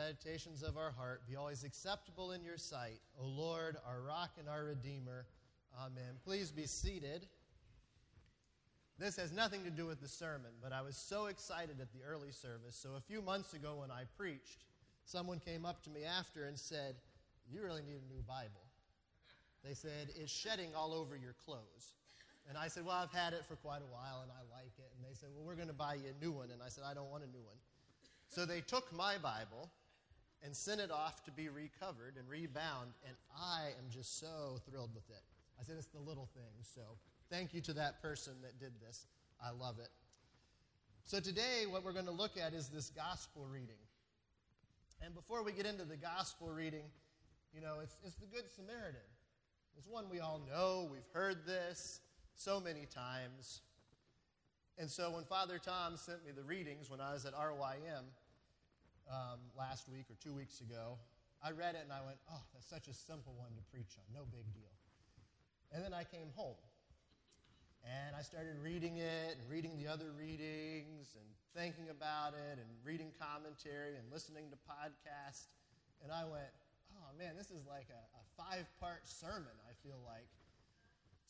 meditations of our heart be always acceptable in your sight, O Lord, our rock and our redeemer. Amen. Please be seated. This has nothing to do with the sermon, but I was so excited at the early service. So a few months ago when I preached, someone came up to me after and said, You really need a new Bible. They said, It's shedding all over your clothes. And I said, Well, I've had it for quite a while and I like it. And they said, Well, we're going to buy you a new one. And I said, I don't want a new one. So they took my Bible and sent it off to be recovered and rebound, and I am just so thrilled with it. I said, It's the little things. So thank you to that person that did this. I love it. So today, what we're going to look at is this gospel reading. And before we get into the gospel reading, you know, it's, it's the Good Samaritan. It's one we all know. We've heard this so many times. And so when Father Tom sent me the readings when I was at RYM um, last week or two weeks ago, I read it and I went, oh, that's such a simple one to preach on. No big deal. And then I came home. And I started reading it and reading the other readings and thinking about it and reading commentary and listening to podcasts. And I went, oh man, this is like a, a five part sermon, I feel like.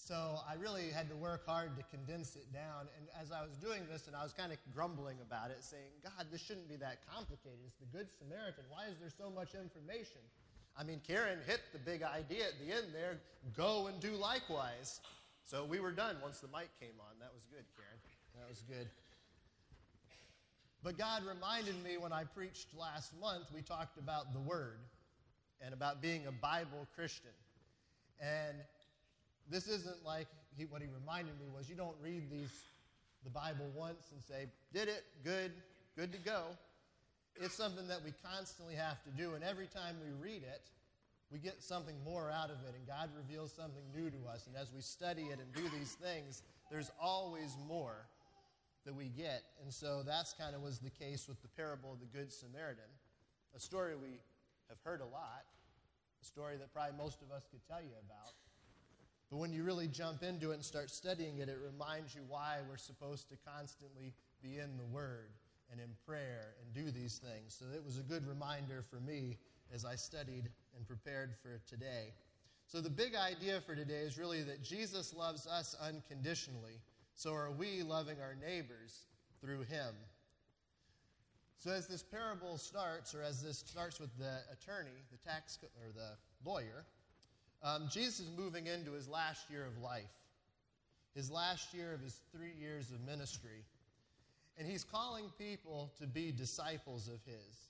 So I really had to work hard to condense it down. And as I was doing this, and I was kind of grumbling about it, saying, God, this shouldn't be that complicated. It's the Good Samaritan. Why is there so much information? I mean, Karen hit the big idea at the end there go and do likewise. So we were done once the mic came on. That was good, Karen. That was good. But God reminded me when I preached last month, we talked about the Word and about being a Bible Christian. And this isn't like he, what he reminded me was you don't read these the Bible once and say, did it, good, good to go. It's something that we constantly have to do, and every time we read it, we get something more out of it, and God reveals something new to us. And as we study it and do these things, there's always more that we get. And so that's kind of was the case with the parable of the Good Samaritan, a story we have heard a lot, a story that probably most of us could tell you about. But when you really jump into it and start studying it, it reminds you why we're supposed to constantly be in the Word and in prayer and do these things. So it was a good reminder for me as I studied and prepared for today. So the big idea for today is really that Jesus loves us unconditionally. So are we loving our neighbors through Him? So as this parable starts, or as this starts with the attorney, the tax or the lawyer, um, Jesus is moving into his last year of life, his last year of his three years of ministry. And he's calling people to be disciples of his.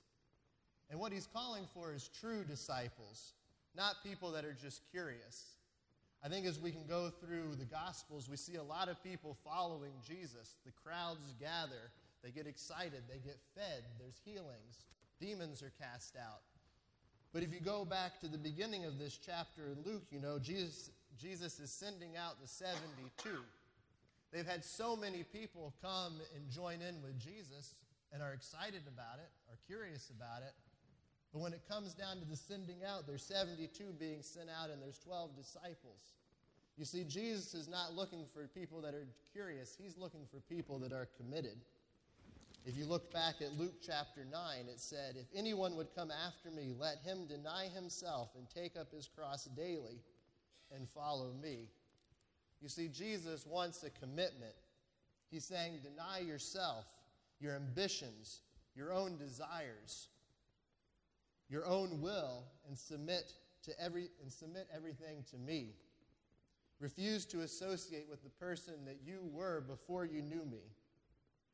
And what he's calling for is true disciples, not people that are just curious. I think as we can go through the Gospels, we see a lot of people following Jesus. The crowds gather, they get excited, they get fed, there's healings, demons are cast out. But if you go back to the beginning of this chapter in Luke, you know, Jesus, Jesus is sending out the 72. They've had so many people come and join in with Jesus and are excited about it, are curious about it. But when it comes down to the sending out, there's 72 being sent out and there's 12 disciples. You see, Jesus is not looking for people that are curious, he's looking for people that are committed. If you look back at Luke chapter 9, it said, If anyone would come after me, let him deny himself and take up his cross daily and follow me. You see, Jesus wants a commitment. He's saying, Deny yourself, your ambitions, your own desires, your own will, and submit to every and submit everything to me. Refuse to associate with the person that you were before you knew me.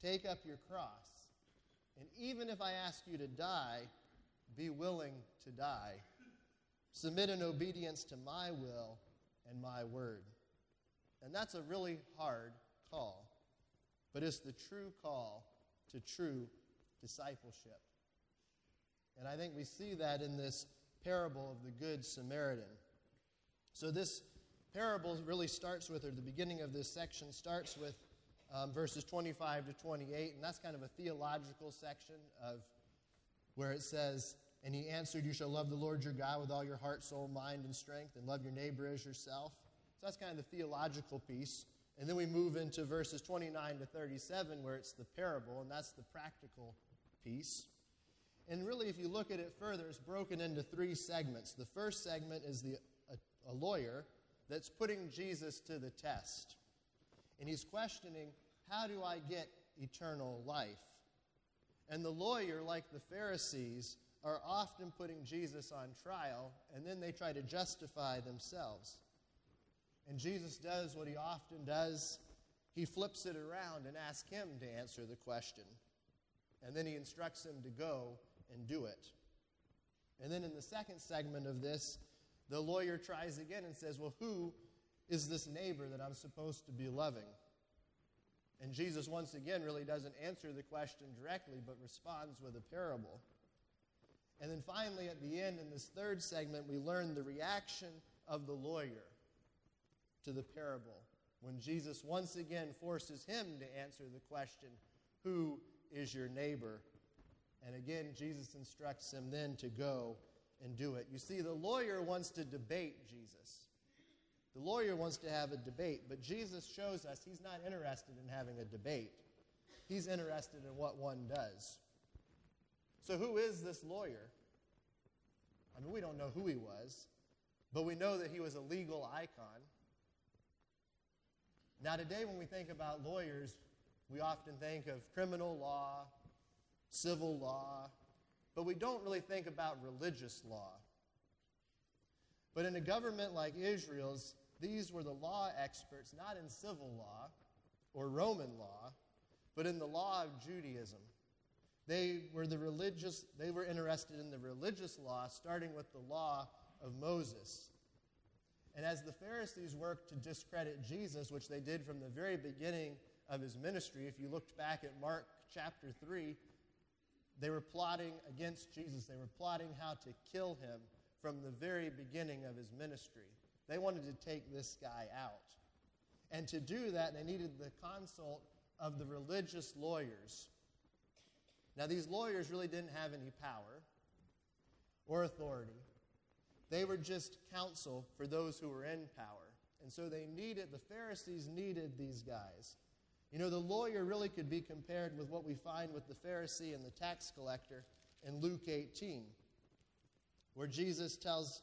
Take up your cross. And even if I ask you to die, be willing to die. Submit in obedience to my will and my word. And that's a really hard call, but it's the true call to true discipleship. And I think we see that in this parable of the Good Samaritan. So, this parable really starts with, or the beginning of this section starts with um, verses 25 to 28, and that's kind of a theological section of where it says, And he answered, You shall love the Lord your God with all your heart, soul, mind, and strength, and love your neighbor as yourself. So that's kind of the theological piece. And then we move into verses 29 to 37, where it's the parable, and that's the practical piece. And really, if you look at it further, it's broken into three segments. The first segment is the, a, a lawyer that's putting Jesus to the test. And he's questioning, How do I get eternal life? And the lawyer, like the Pharisees, are often putting Jesus on trial, and then they try to justify themselves. And Jesus does what he often does he flips it around and asks him to answer the question. And then he instructs him to go and do it. And then in the second segment of this, the lawyer tries again and says, Well, who is this neighbor that I'm supposed to be loving? And Jesus, once again, really doesn't answer the question directly, but responds with a parable. And then finally, at the end, in this third segment, we learn the reaction of the lawyer to the parable when Jesus once again forces him to answer the question, Who is your neighbor? And again, Jesus instructs him then to go and do it. You see, the lawyer wants to debate Jesus. The lawyer wants to have a debate, but Jesus shows us he's not interested in having a debate. He's interested in what one does. So, who is this lawyer? I mean, we don't know who he was, but we know that he was a legal icon. Now, today, when we think about lawyers, we often think of criminal law, civil law, but we don't really think about religious law. But in a government like Israel's, these were the law experts, not in civil law or Roman law, but in the law of Judaism. They were the religious, they were interested in the religious law, starting with the law of Moses. And as the Pharisees worked to discredit Jesus, which they did from the very beginning of his ministry, if you looked back at Mark chapter 3, they were plotting against Jesus. They were plotting how to kill him from the very beginning of his ministry. They wanted to take this guy out. And to do that, they needed the consult of the religious lawyers. Now, these lawyers really didn't have any power or authority. They were just counsel for those who were in power. And so they needed, the Pharisees needed these guys. You know, the lawyer really could be compared with what we find with the Pharisee and the tax collector in Luke 18, where Jesus tells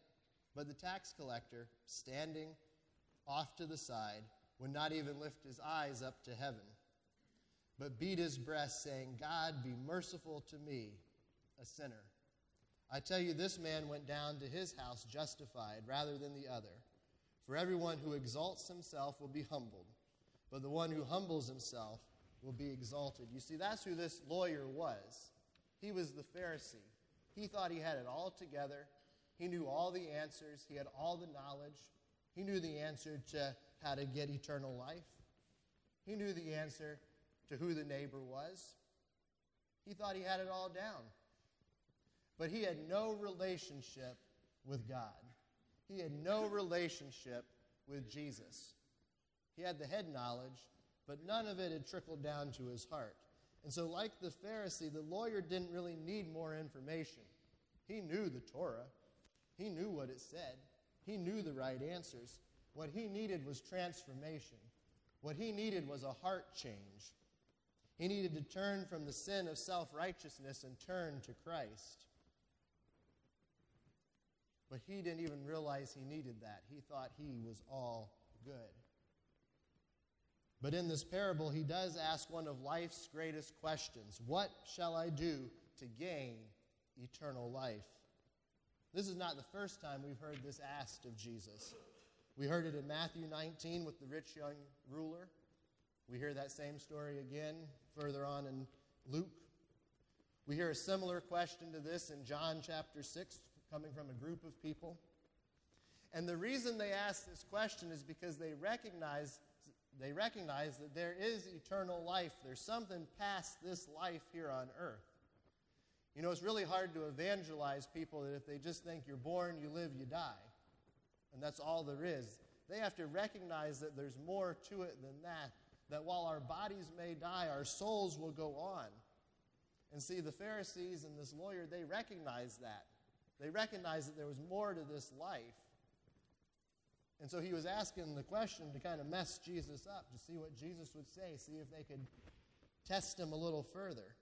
But the tax collector, standing off to the side, would not even lift his eyes up to heaven, but beat his breast, saying, God, be merciful to me, a sinner. I tell you, this man went down to his house justified rather than the other. For everyone who exalts himself will be humbled, but the one who humbles himself will be exalted. You see, that's who this lawyer was. He was the Pharisee. He thought he had it all together. He knew all the answers, he had all the knowledge. He knew the answer to how to get eternal life. He knew the answer to who the neighbor was. He thought he had it all down. But he had no relationship with God. He had no relationship with Jesus. He had the head knowledge, but none of it had trickled down to his heart. And so, like the Pharisee, the lawyer didn't really need more information. He knew the Torah, he knew what it said, he knew the right answers. What he needed was transformation. What he needed was a heart change. He needed to turn from the sin of self righteousness and turn to Christ. But he didn't even realize he needed that. He thought he was all good. But in this parable, he does ask one of life's greatest questions What shall I do to gain eternal life? This is not the first time we've heard this asked of Jesus. We heard it in Matthew 19 with the rich young ruler. We hear that same story again further on in Luke. We hear a similar question to this in John chapter 6, coming from a group of people. And the reason they ask this question is because they recognize, they recognize that there is eternal life. There's something past this life here on earth. You know, it's really hard to evangelize people that if they just think you're born, you live, you die, and that's all there is. They have to recognize that there's more to it than that, that while our bodies may die, our souls will go on. And see, the Pharisees and this lawyer, they recognize that. They recognized that there was more to this life. And so he was asking the question to kind of mess Jesus up, to see what Jesus would say, see if they could test him a little further.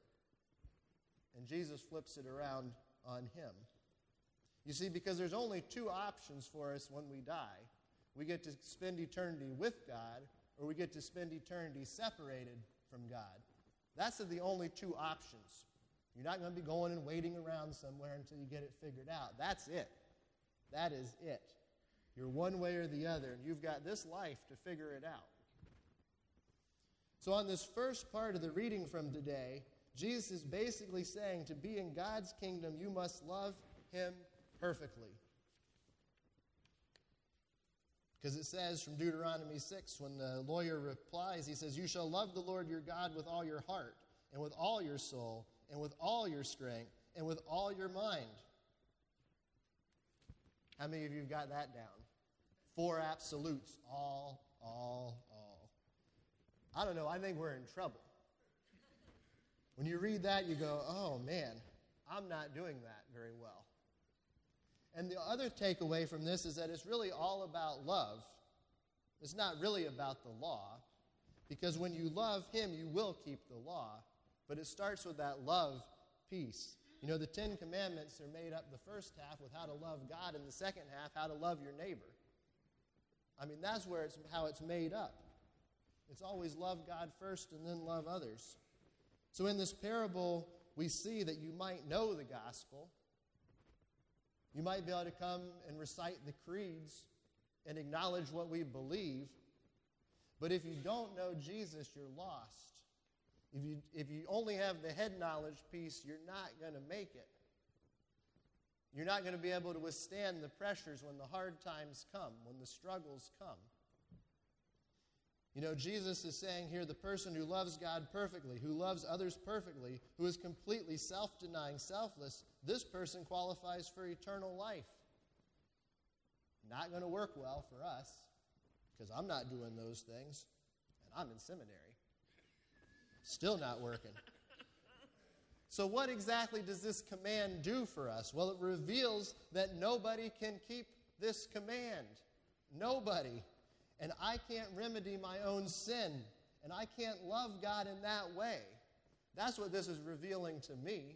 And Jesus flips it around on him. You see, because there's only two options for us when we die we get to spend eternity with God, or we get to spend eternity separated from God. That's the only two options. You're not going to be going and waiting around somewhere until you get it figured out. That's it. That is it. You're one way or the other, and you've got this life to figure it out. So, on this first part of the reading from today, Jesus is basically saying to be in God's kingdom, you must love Him perfectly. Because it says from Deuteronomy 6, when the lawyer replies, he says, You shall love the Lord your God with all your heart, and with all your soul, and with all your strength, and with all your mind. How many of you have got that down? Four absolutes all, all, all. I don't know, I think we're in trouble. When you read that, you go, oh man, I'm not doing that very well. And the other takeaway from this is that it's really all about love. It's not really about the law, because when you love Him, you will keep the law. But it starts with that love piece. You know, the Ten Commandments are made up the first half with how to love God, and the second half, how to love your neighbor. I mean, that's where it's how it's made up. It's always love God first and then love others. So in this parable, we see that you might know the gospel. You might be able to come and recite the creeds and acknowledge what we believe. But if you don't know Jesus, you're lost. If you, if you only have the head knowledge piece, you're not going to make it. You're not going to be able to withstand the pressures when the hard times come, when the struggles come. You know, Jesus is saying here the person who loves God perfectly, who loves others perfectly, who is completely self denying, selfless, this person qualifies for eternal life. Not going to work well for us because I'm not doing those things and I'm in seminary. Still not working. So, what exactly does this command do for us? Well, it reveals that nobody can keep this command. Nobody. And I can't remedy my own sin. And I can't love God in that way. That's what this is revealing to me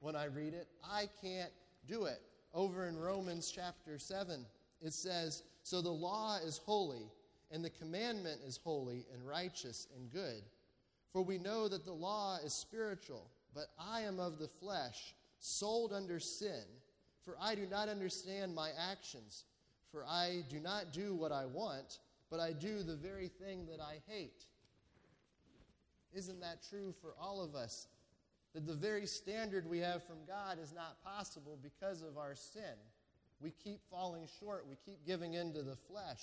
when I read it. I can't do it. Over in Romans chapter 7, it says, So the law is holy, and the commandment is holy and righteous and good. For we know that the law is spiritual, but I am of the flesh, sold under sin. For I do not understand my actions. For I do not do what I want, but I do the very thing that I hate. Isn't that true for all of us? That the very standard we have from God is not possible because of our sin. We keep falling short, we keep giving in to the flesh.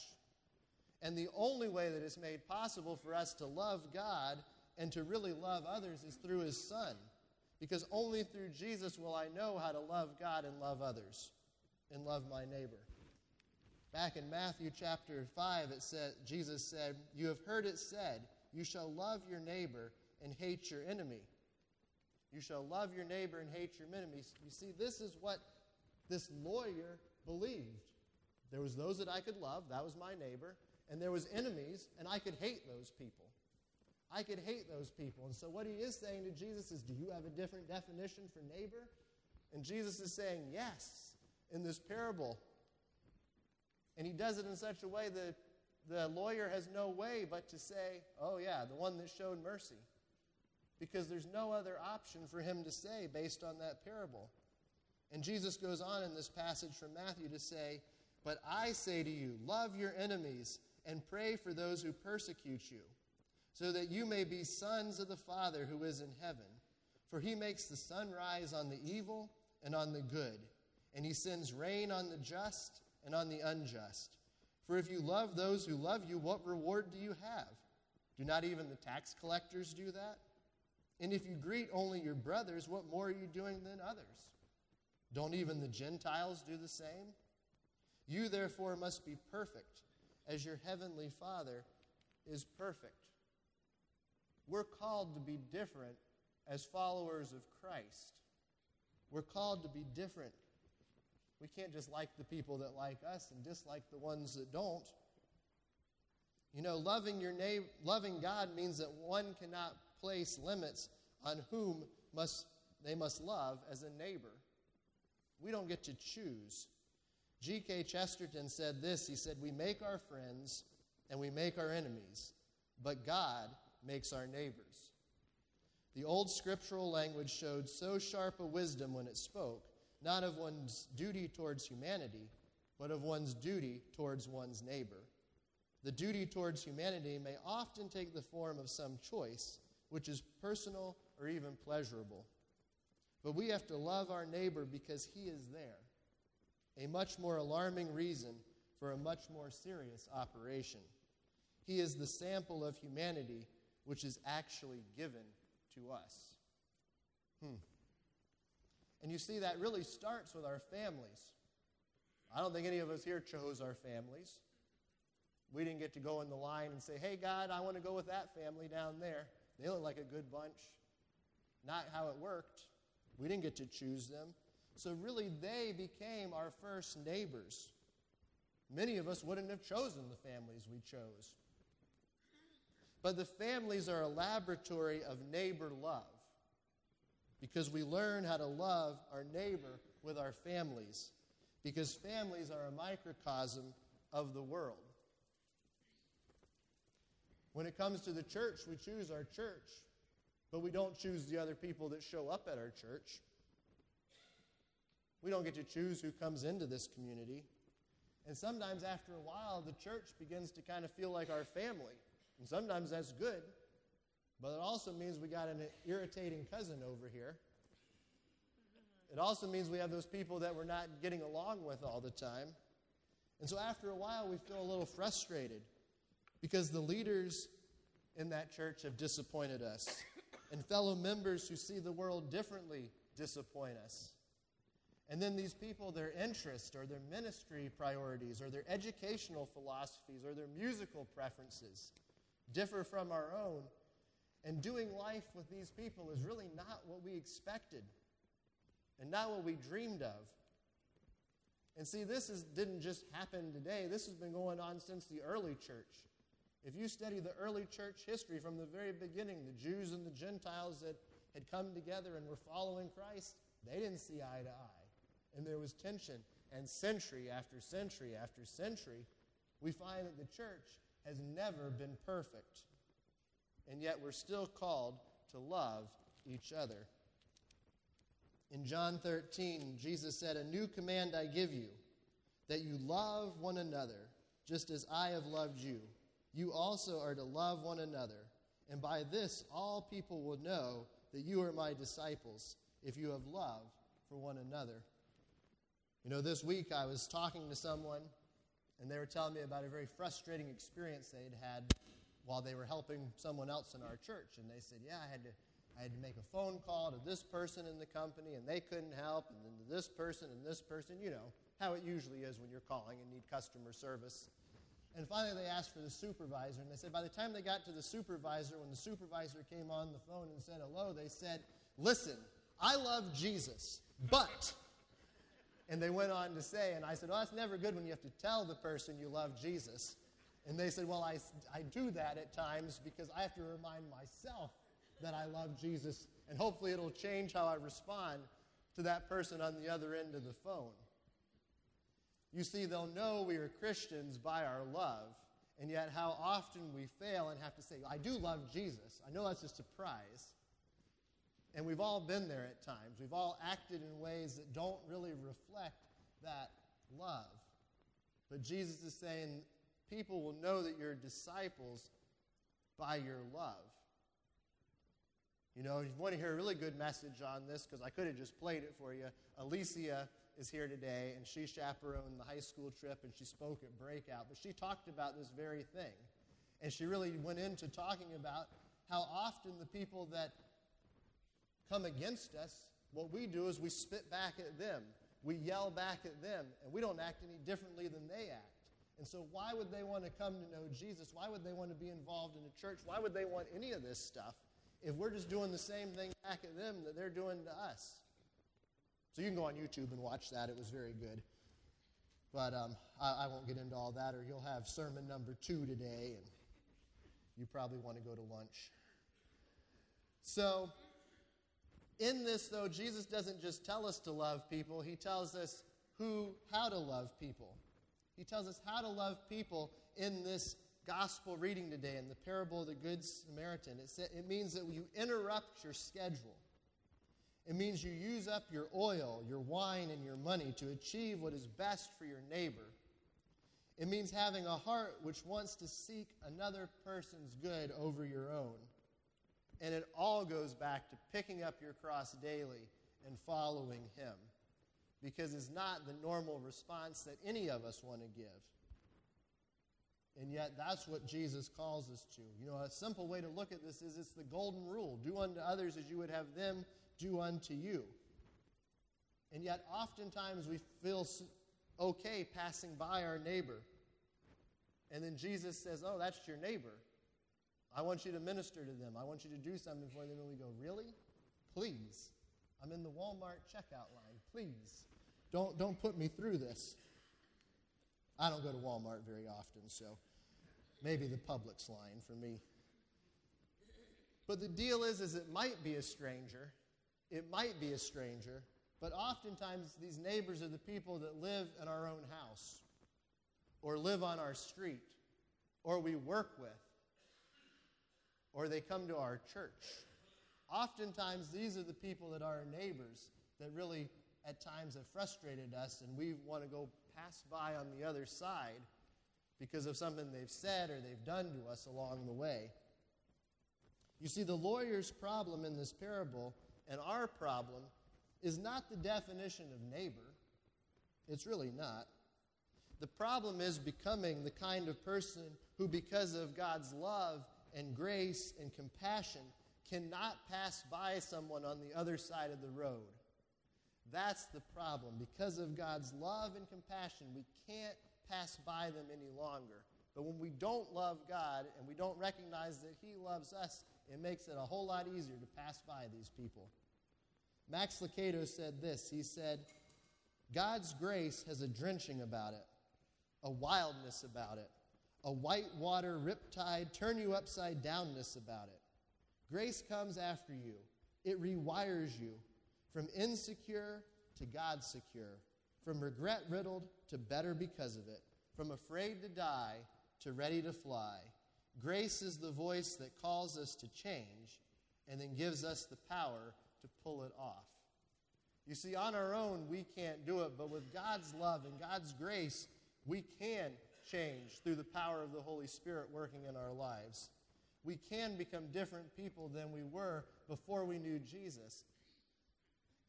And the only way that it's made possible for us to love God and to really love others is through his son. Because only through Jesus will I know how to love God and love others and love my neighbor. Back in Matthew chapter 5, it said, Jesus said, You have heard it said, You shall love your neighbor and hate your enemy. You shall love your neighbor and hate your enemy. You see, this is what this lawyer believed. There was those that I could love, that was my neighbor, and there was enemies, and I could hate those people. I could hate those people. And so what he is saying to Jesus is, Do you have a different definition for neighbor? And Jesus is saying, Yes, in this parable. And he does it in such a way that the lawyer has no way but to say, Oh, yeah, the one that showed mercy. Because there's no other option for him to say based on that parable. And Jesus goes on in this passage from Matthew to say, But I say to you, love your enemies and pray for those who persecute you so that you may be sons of the Father who is in heaven. For he makes the sun rise on the evil and on the good, and he sends rain on the just and on the unjust. For if you love those who love you, what reward do you have? Do not even the tax collectors do that? And if you greet only your brothers, what more are you doing than others? Don't even the Gentiles do the same? You therefore must be perfect, as your heavenly Father is perfect. We're called to be different as followers of Christ. We're called to be different. We can't just like the people that like us and dislike the ones that don't. You know, loving your neighbor, loving God means that one cannot place limits on whom must they must love as a neighbor. We don't get to choose. G.K. Chesterton said this He said, We make our friends and we make our enemies, but God makes our neighbors. The old scriptural language showed so sharp a wisdom when it spoke, not of one's duty towards humanity, but of one's duty towards one's neighbor. The duty towards humanity may often take the form of some choice, which is personal or even pleasurable. But we have to love our neighbor because he is there. A much more alarming reason for a much more serious operation. He is the sample of humanity which is actually given to us. Hmm. And you see, that really starts with our families. I don't think any of us here chose our families. We didn't get to go in the line and say, hey, God, I want to go with that family down there. They look like a good bunch. Not how it worked. We didn't get to choose them. So, really, they became our first neighbors. Many of us wouldn't have chosen the families we chose. But the families are a laboratory of neighbor love because we learn how to love our neighbor with our families because families are a microcosm of the world. When it comes to the church, we choose our church, but we don't choose the other people that show up at our church. We don't get to choose who comes into this community. And sometimes, after a while, the church begins to kind of feel like our family. And sometimes that's good, but it also means we got an irritating cousin over here. It also means we have those people that we're not getting along with all the time. And so after a while, we feel a little frustrated because the leaders in that church have disappointed us, and fellow members who see the world differently disappoint us. And then these people, their interest or their ministry priorities or their educational philosophies or their musical preferences differ from our own. And doing life with these people is really not what we expected and not what we dreamed of. And see, this is, didn't just happen today, this has been going on since the early church. If you study the early church history from the very beginning, the Jews and the Gentiles that had come together and were following Christ, they didn't see eye to eye. And there was tension. And century after century after century, we find that the church has never been perfect. And yet we're still called to love each other. In John 13, Jesus said, A new command I give you, that you love one another, just as I have loved you. You also are to love one another. And by this, all people will know that you are my disciples, if you have love for one another. You know, this week I was talking to someone, and they were telling me about a very frustrating experience they'd had while they were helping someone else in our church. And they said, Yeah, I had to. I had to make a phone call to this person in the company, and they couldn't help, and then to this person and this person. You know how it usually is when you're calling and need customer service. And finally, they asked for the supervisor, and they said by the time they got to the supervisor, when the supervisor came on the phone and said hello, they said, Listen, I love Jesus, but. And they went on to say, and I said, Well, that's never good when you have to tell the person you love Jesus. And they said, Well, I, I do that at times because I have to remind myself that I love Jesus, and hopefully it'll change how I respond to that person on the other end of the phone. You see, they'll know we are Christians by our love, and yet how often we fail and have to say, I do love Jesus. I know that's a surprise. And we've all been there at times. We've all acted in ways that don't really reflect that love. But Jesus is saying, people will know that you're disciples by your love. You know, you want to hear a really good message on this, because I could have just played it for you, Alicia is here today, and she chaperoned the high school trip, and she spoke at Breakout. But she talked about this very thing. And she really went into talking about how often the people that come against us, what we do is we spit back at them. We yell back at them, and we don't act any differently than they act. And so, why would they want to come to know Jesus? Why would they want to be involved in a church? Why would they want any of this stuff if we're just doing the same thing back at them that they're doing to us? So, you can go on YouTube and watch that. It was very good. But um, I, I won't get into all that, or you'll have sermon number two today, and you probably want to go to lunch. So, in this, though, Jesus doesn't just tell us to love people, he tells us who, how to love people. He tells us how to love people in this gospel reading today in the parable of the Good Samaritan. It, it means that you interrupt your schedule. It means you use up your oil, your wine, and your money to achieve what is best for your neighbor. It means having a heart which wants to seek another person's good over your own. And it all goes back to picking up your cross daily and following Him. Because it's not the normal response that any of us want to give. And yet, that's what Jesus calls us to. You know, a simple way to look at this is it's the golden rule do unto others as you would have them do unto you. And yet, oftentimes, we feel okay passing by our neighbor. And then Jesus says, Oh, that's your neighbor. I want you to minister to them. I want you to do something for them. And we go, Really? Please. I'm in the Walmart checkout line. Please. Don't, don't put me through this. I don't go to Walmart very often, so maybe the Publix line for me. But the deal is, is it might be a stranger. It might be a stranger, but oftentimes these neighbors are the people that live in our own house, or live on our street, or we work with, or they come to our church. Oftentimes, these are the people that are our neighbors that really, at times, have frustrated us, and we want to go pass by on the other side because of something they've said or they've done to us along the way. You see, the lawyer's problem in this parable and our problem is not the definition of neighbor. It's really not. The problem is becoming the kind of person who, because of God's love and grace and compassion, cannot pass by someone on the other side of the road. That's the problem. Because of God's love and compassion, we can't pass by them any longer. But when we don't love God and we don't recognize that He loves us, it makes it a whole lot easier to pass by these people. Max Lucado said this He said, God's grace has a drenching about it, a wildness about it, a white water riptide, turn you upside downness about it. Grace comes after you, it rewires you from insecure to God secure, from regret riddled to better because of it, from afraid to die to ready to fly. Grace is the voice that calls us to change and then gives us the power to pull it off. You see, on our own, we can't do it, but with God's love and God's grace, we can change through the power of the Holy Spirit working in our lives. We can become different people than we were before we knew Jesus.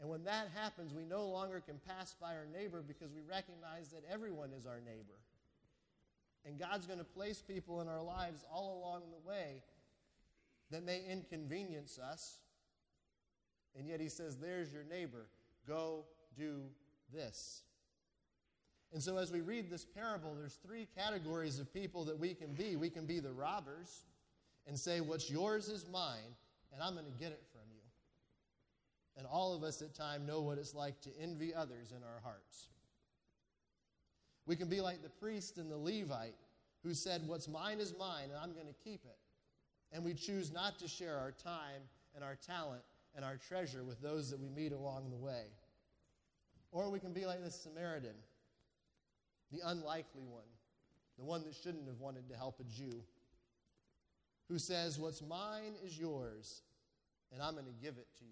And when that happens, we no longer can pass by our neighbor because we recognize that everyone is our neighbor. And God's going to place people in our lives all along the way that may inconvenience us. And yet He says, There's your neighbor. Go do this. And so, as we read this parable, there's three categories of people that we can be. We can be the robbers and say, What's yours is mine, and I'm going to get it from you. And all of us at times know what it's like to envy others in our hearts. We can be like the priest and the Levite who said, What's mine is mine, and I'm going to keep it. And we choose not to share our time and our talent and our treasure with those that we meet along the way. Or we can be like this Samaritan, the unlikely one, the one that shouldn't have wanted to help a Jew, who says, What's mine is yours, and I'm going to give it to you.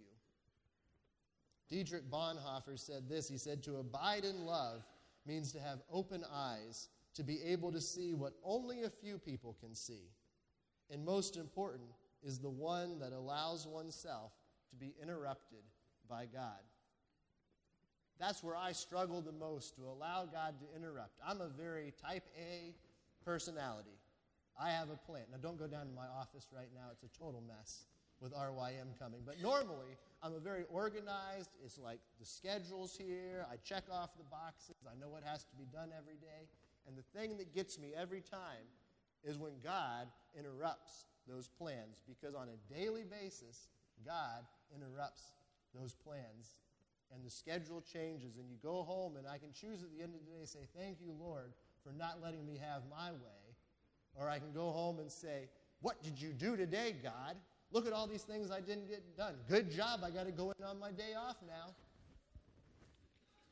Dietrich Bonhoeffer said this He said, To abide in love means to have open eyes, to be able to see what only a few people can see. And most important is the one that allows oneself to be interrupted by God. That's where I struggle the most to allow God to interrupt. I'm a very type A personality. I have a plan. Now, don't go down to my office right now, it's a total mess. with RYM coming. But normally, I'm a very organized. It's like the schedule's here. I check off the boxes. I know what has to be done every day. And the thing that gets me every time is when God interrupts those plans. Because on a daily basis, God interrupts those plans. And the schedule changes. And you go home, and I can choose at the end of the day say, Thank you, Lord, for not letting me have my way. Or I can go home and say, What did you do today, God? Look at all these things I didn't get done. Good job. I got to go in on my day off now.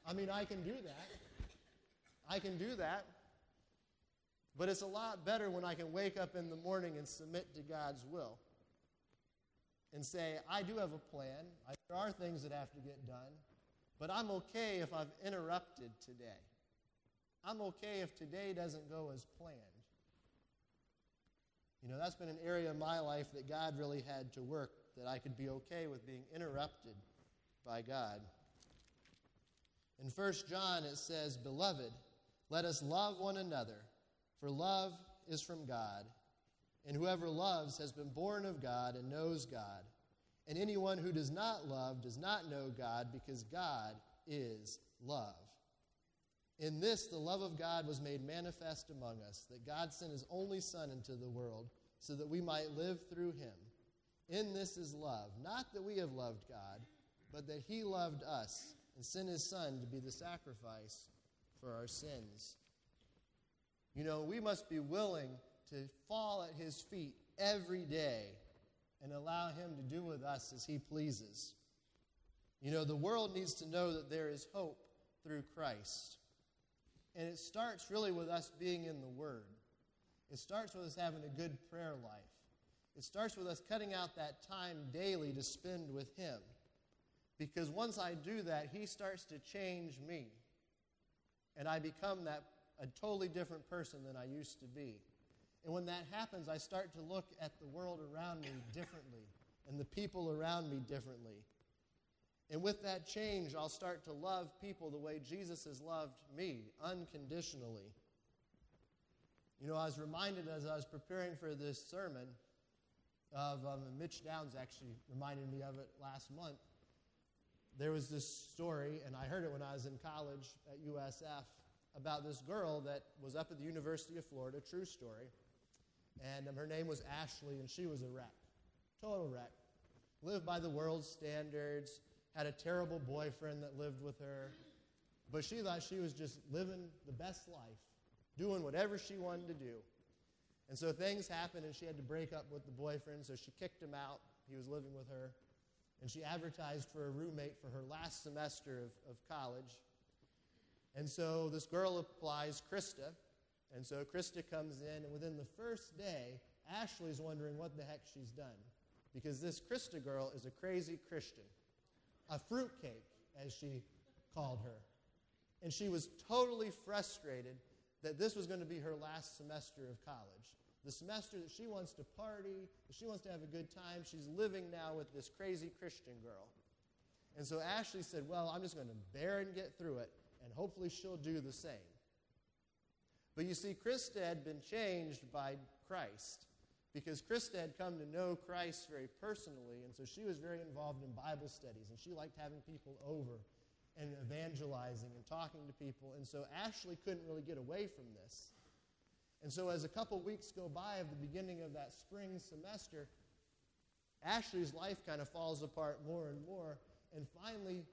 I mean, I can do that. I can do that. But it's a lot better when I can wake up in the morning and submit to God's will and say, I do have a plan. I, there are things that have to get done. But I'm okay if I've interrupted today. I'm okay if today doesn't go as planned. You know, that's been an area of my life that God really had to work, that I could be okay with being interrupted by God. In 1 John, it says, Beloved, let us love one another, for love is from God. And whoever loves has been born of God and knows God. And anyone who does not love does not know God, because God is love. In this, the love of God was made manifest among us, that God sent his only Son into the world so that we might live through him. In this is love, not that we have loved God, but that he loved us and sent his Son to be the sacrifice for our sins. You know, we must be willing to fall at his feet every day and allow him to do with us as he pleases. You know, the world needs to know that there is hope through Christ. And it starts really with us being in the Word. It starts with us having a good prayer life. It starts with us cutting out that time daily to spend with Him. Because once I do that, He starts to change me. And I become that a totally different person than I used to be. And when that happens, I start to look at the world around me differently and the people around me differently. And with that change, I'll start to love people the way Jesus has loved me, unconditionally. You know, I was reminded as I was preparing for this sermon of um, Mitch Downs actually reminded me of it last month. There was this story, and I heard it when I was in college at USF, about this girl that was up at the University of Florida, true story. And um, her name was Ashley, and she was a wreck. Total wreck. Lived by the world's standards, had a terrible boyfriend that lived with her, but she thought she was just living the best life, doing whatever she wanted to do. And so things happened, and she had to break up with the boyfriend, so she kicked him out. He was living with her. And she advertised for a roommate for her last semester of, of college. And so this girl applies, Krista. And so Krista comes in, and within the first day, Ashley's wondering what the heck she's done. Because this Krista girl is a crazy Christian a fruitcake, as she called her. And she was totally frustrated that this was going to be her last semester of college. The semester that she wants to party, that she wants to have a good time. She's living now with this crazy Christian girl. And so Ashley said, Well, I'm just going to bear and get through it, and hopefully she'll do the same. But you see, Krista had been changed by Christ because Krista had come to know Christ very personally, and so she was very involved in Bible studies, and she liked having people over and evangelizing and talking to people. And so Ashley couldn't really get away from this. And so, as a couple weeks go by of the beginning of that spring semester, Ashley's life kind of falls apart more and more. And finally,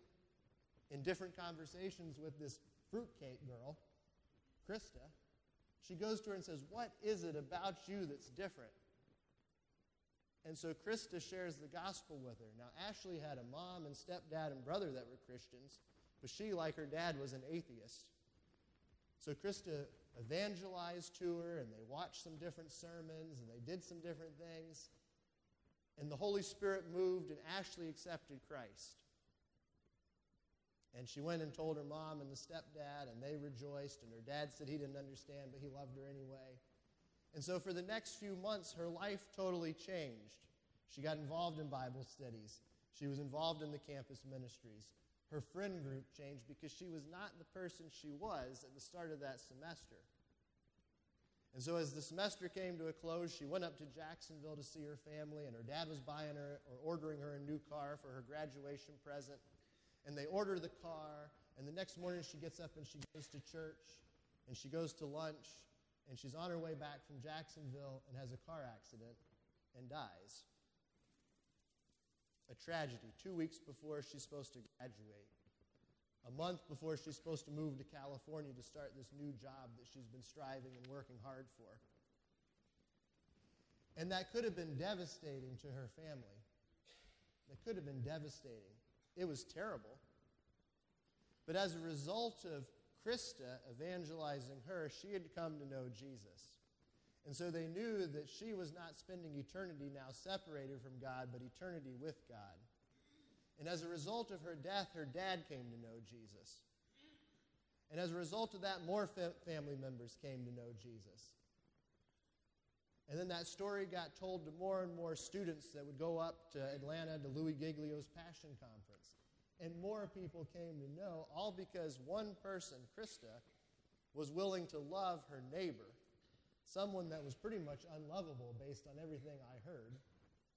in different conversations with this fruitcake girl, Krista, she goes to her and says, What is it about you that's different? And so Krista shares the gospel with her. Now, Ashley had a mom and stepdad and brother that were Christians, but she, like her dad, was an atheist. So Krista evangelized to her, and they watched some different sermons, and they did some different things. And the Holy Spirit moved, and Ashley accepted Christ. And she went and told her mom and the stepdad, and they rejoiced. And her dad said he didn't understand, but he loved her anyway. And so for the next few months, her life totally changed. She got involved in Bible studies, she was involved in the campus ministries. Her friend group changed because she was not the person she was at the start of that semester. And so, as the semester came to a close, she went up to Jacksonville to see her family, and her dad was buying her or ordering her a new car for her graduation present. And they order the car, and the next morning she gets up and she goes to church, and she goes to lunch, and she's on her way back from Jacksonville and has a car accident and dies. A tragedy, two weeks before she's supposed to graduate a month before she's supposed to move to California to start this new job that she's been striving and working hard for. And that could have been devastating to her family. That could have been devastating. It was terrible. But as a result of Krista evangelizing her, she had come to know Jesus. And so they knew that she was not spending eternity now separated from God, but eternity with God. And as a result of her death, her dad came to know Jesus. And as a result of that, more fa- family members came to know Jesus. And then that story got told to more and more students that would go up to Atlanta to Louis Giglio's Passion Conference. And more people came to know, all because one person, Krista, was willing to love her neighbor, someone that was pretty much unlovable based on everything I heard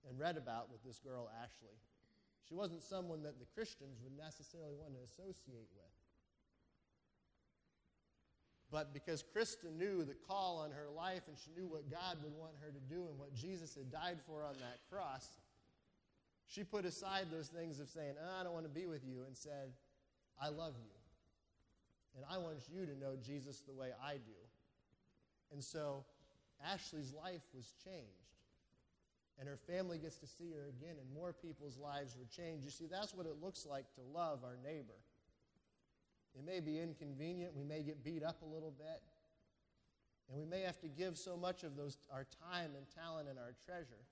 and read about with this girl, Ashley. She wasn't someone that the Christians would necessarily want to associate with. But because Krista knew the call on her life and she knew what God would want her to do and what Jesus had died for on that cross, she put aside those things of saying, oh, I don't want to be with you, and said, I love you. And I want you to know Jesus the way I do. And so Ashley's life was changed and her family gets to see her again, and more people's lives were changed. You see, that's what it looks like to love our neighbor. It may be inconvenient, we may get beat up a little bit, and we may have to give so much of those, our time and talent and our treasure.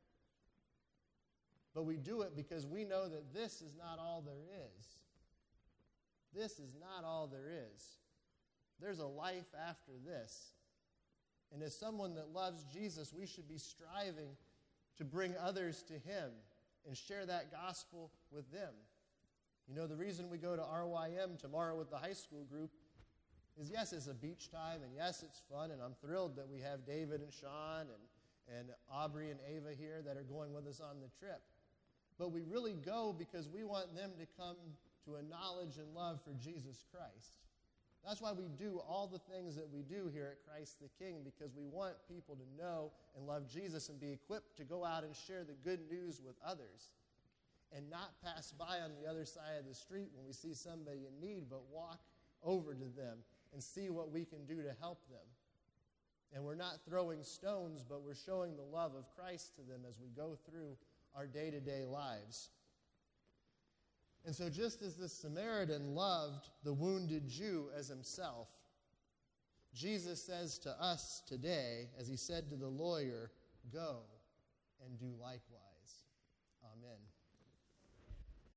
But we do it because we know that this is not all there is. This is not all there is. There's a life after this. And as someone that loves Jesus, we should be striving to bring others to Him and share that gospel with them. You know, the reason we go to RYM tomorrow with the high school group is yes, it's a beach time, and yes, it's fun, and I'm thrilled that we have David and Sean and, and Aubrey and Ava here that are going with us on the trip. But we really go because we want them to come to a knowledge and love for Jesus Christ. That's why we do all the things that we do here at Christ the King, because we want people to know and love Jesus and be equipped to go out and share the good news with others and not pass by on the other side of the street when we see somebody in need, but walk over to them and see what we can do to help them. And we're not throwing stones, but we're showing the love of Christ to them as we go through our day to day lives. And so, just as the Samaritan loved the wounded Jew as himself, Jesus says to us today, as he said to the lawyer, Go and do likewise.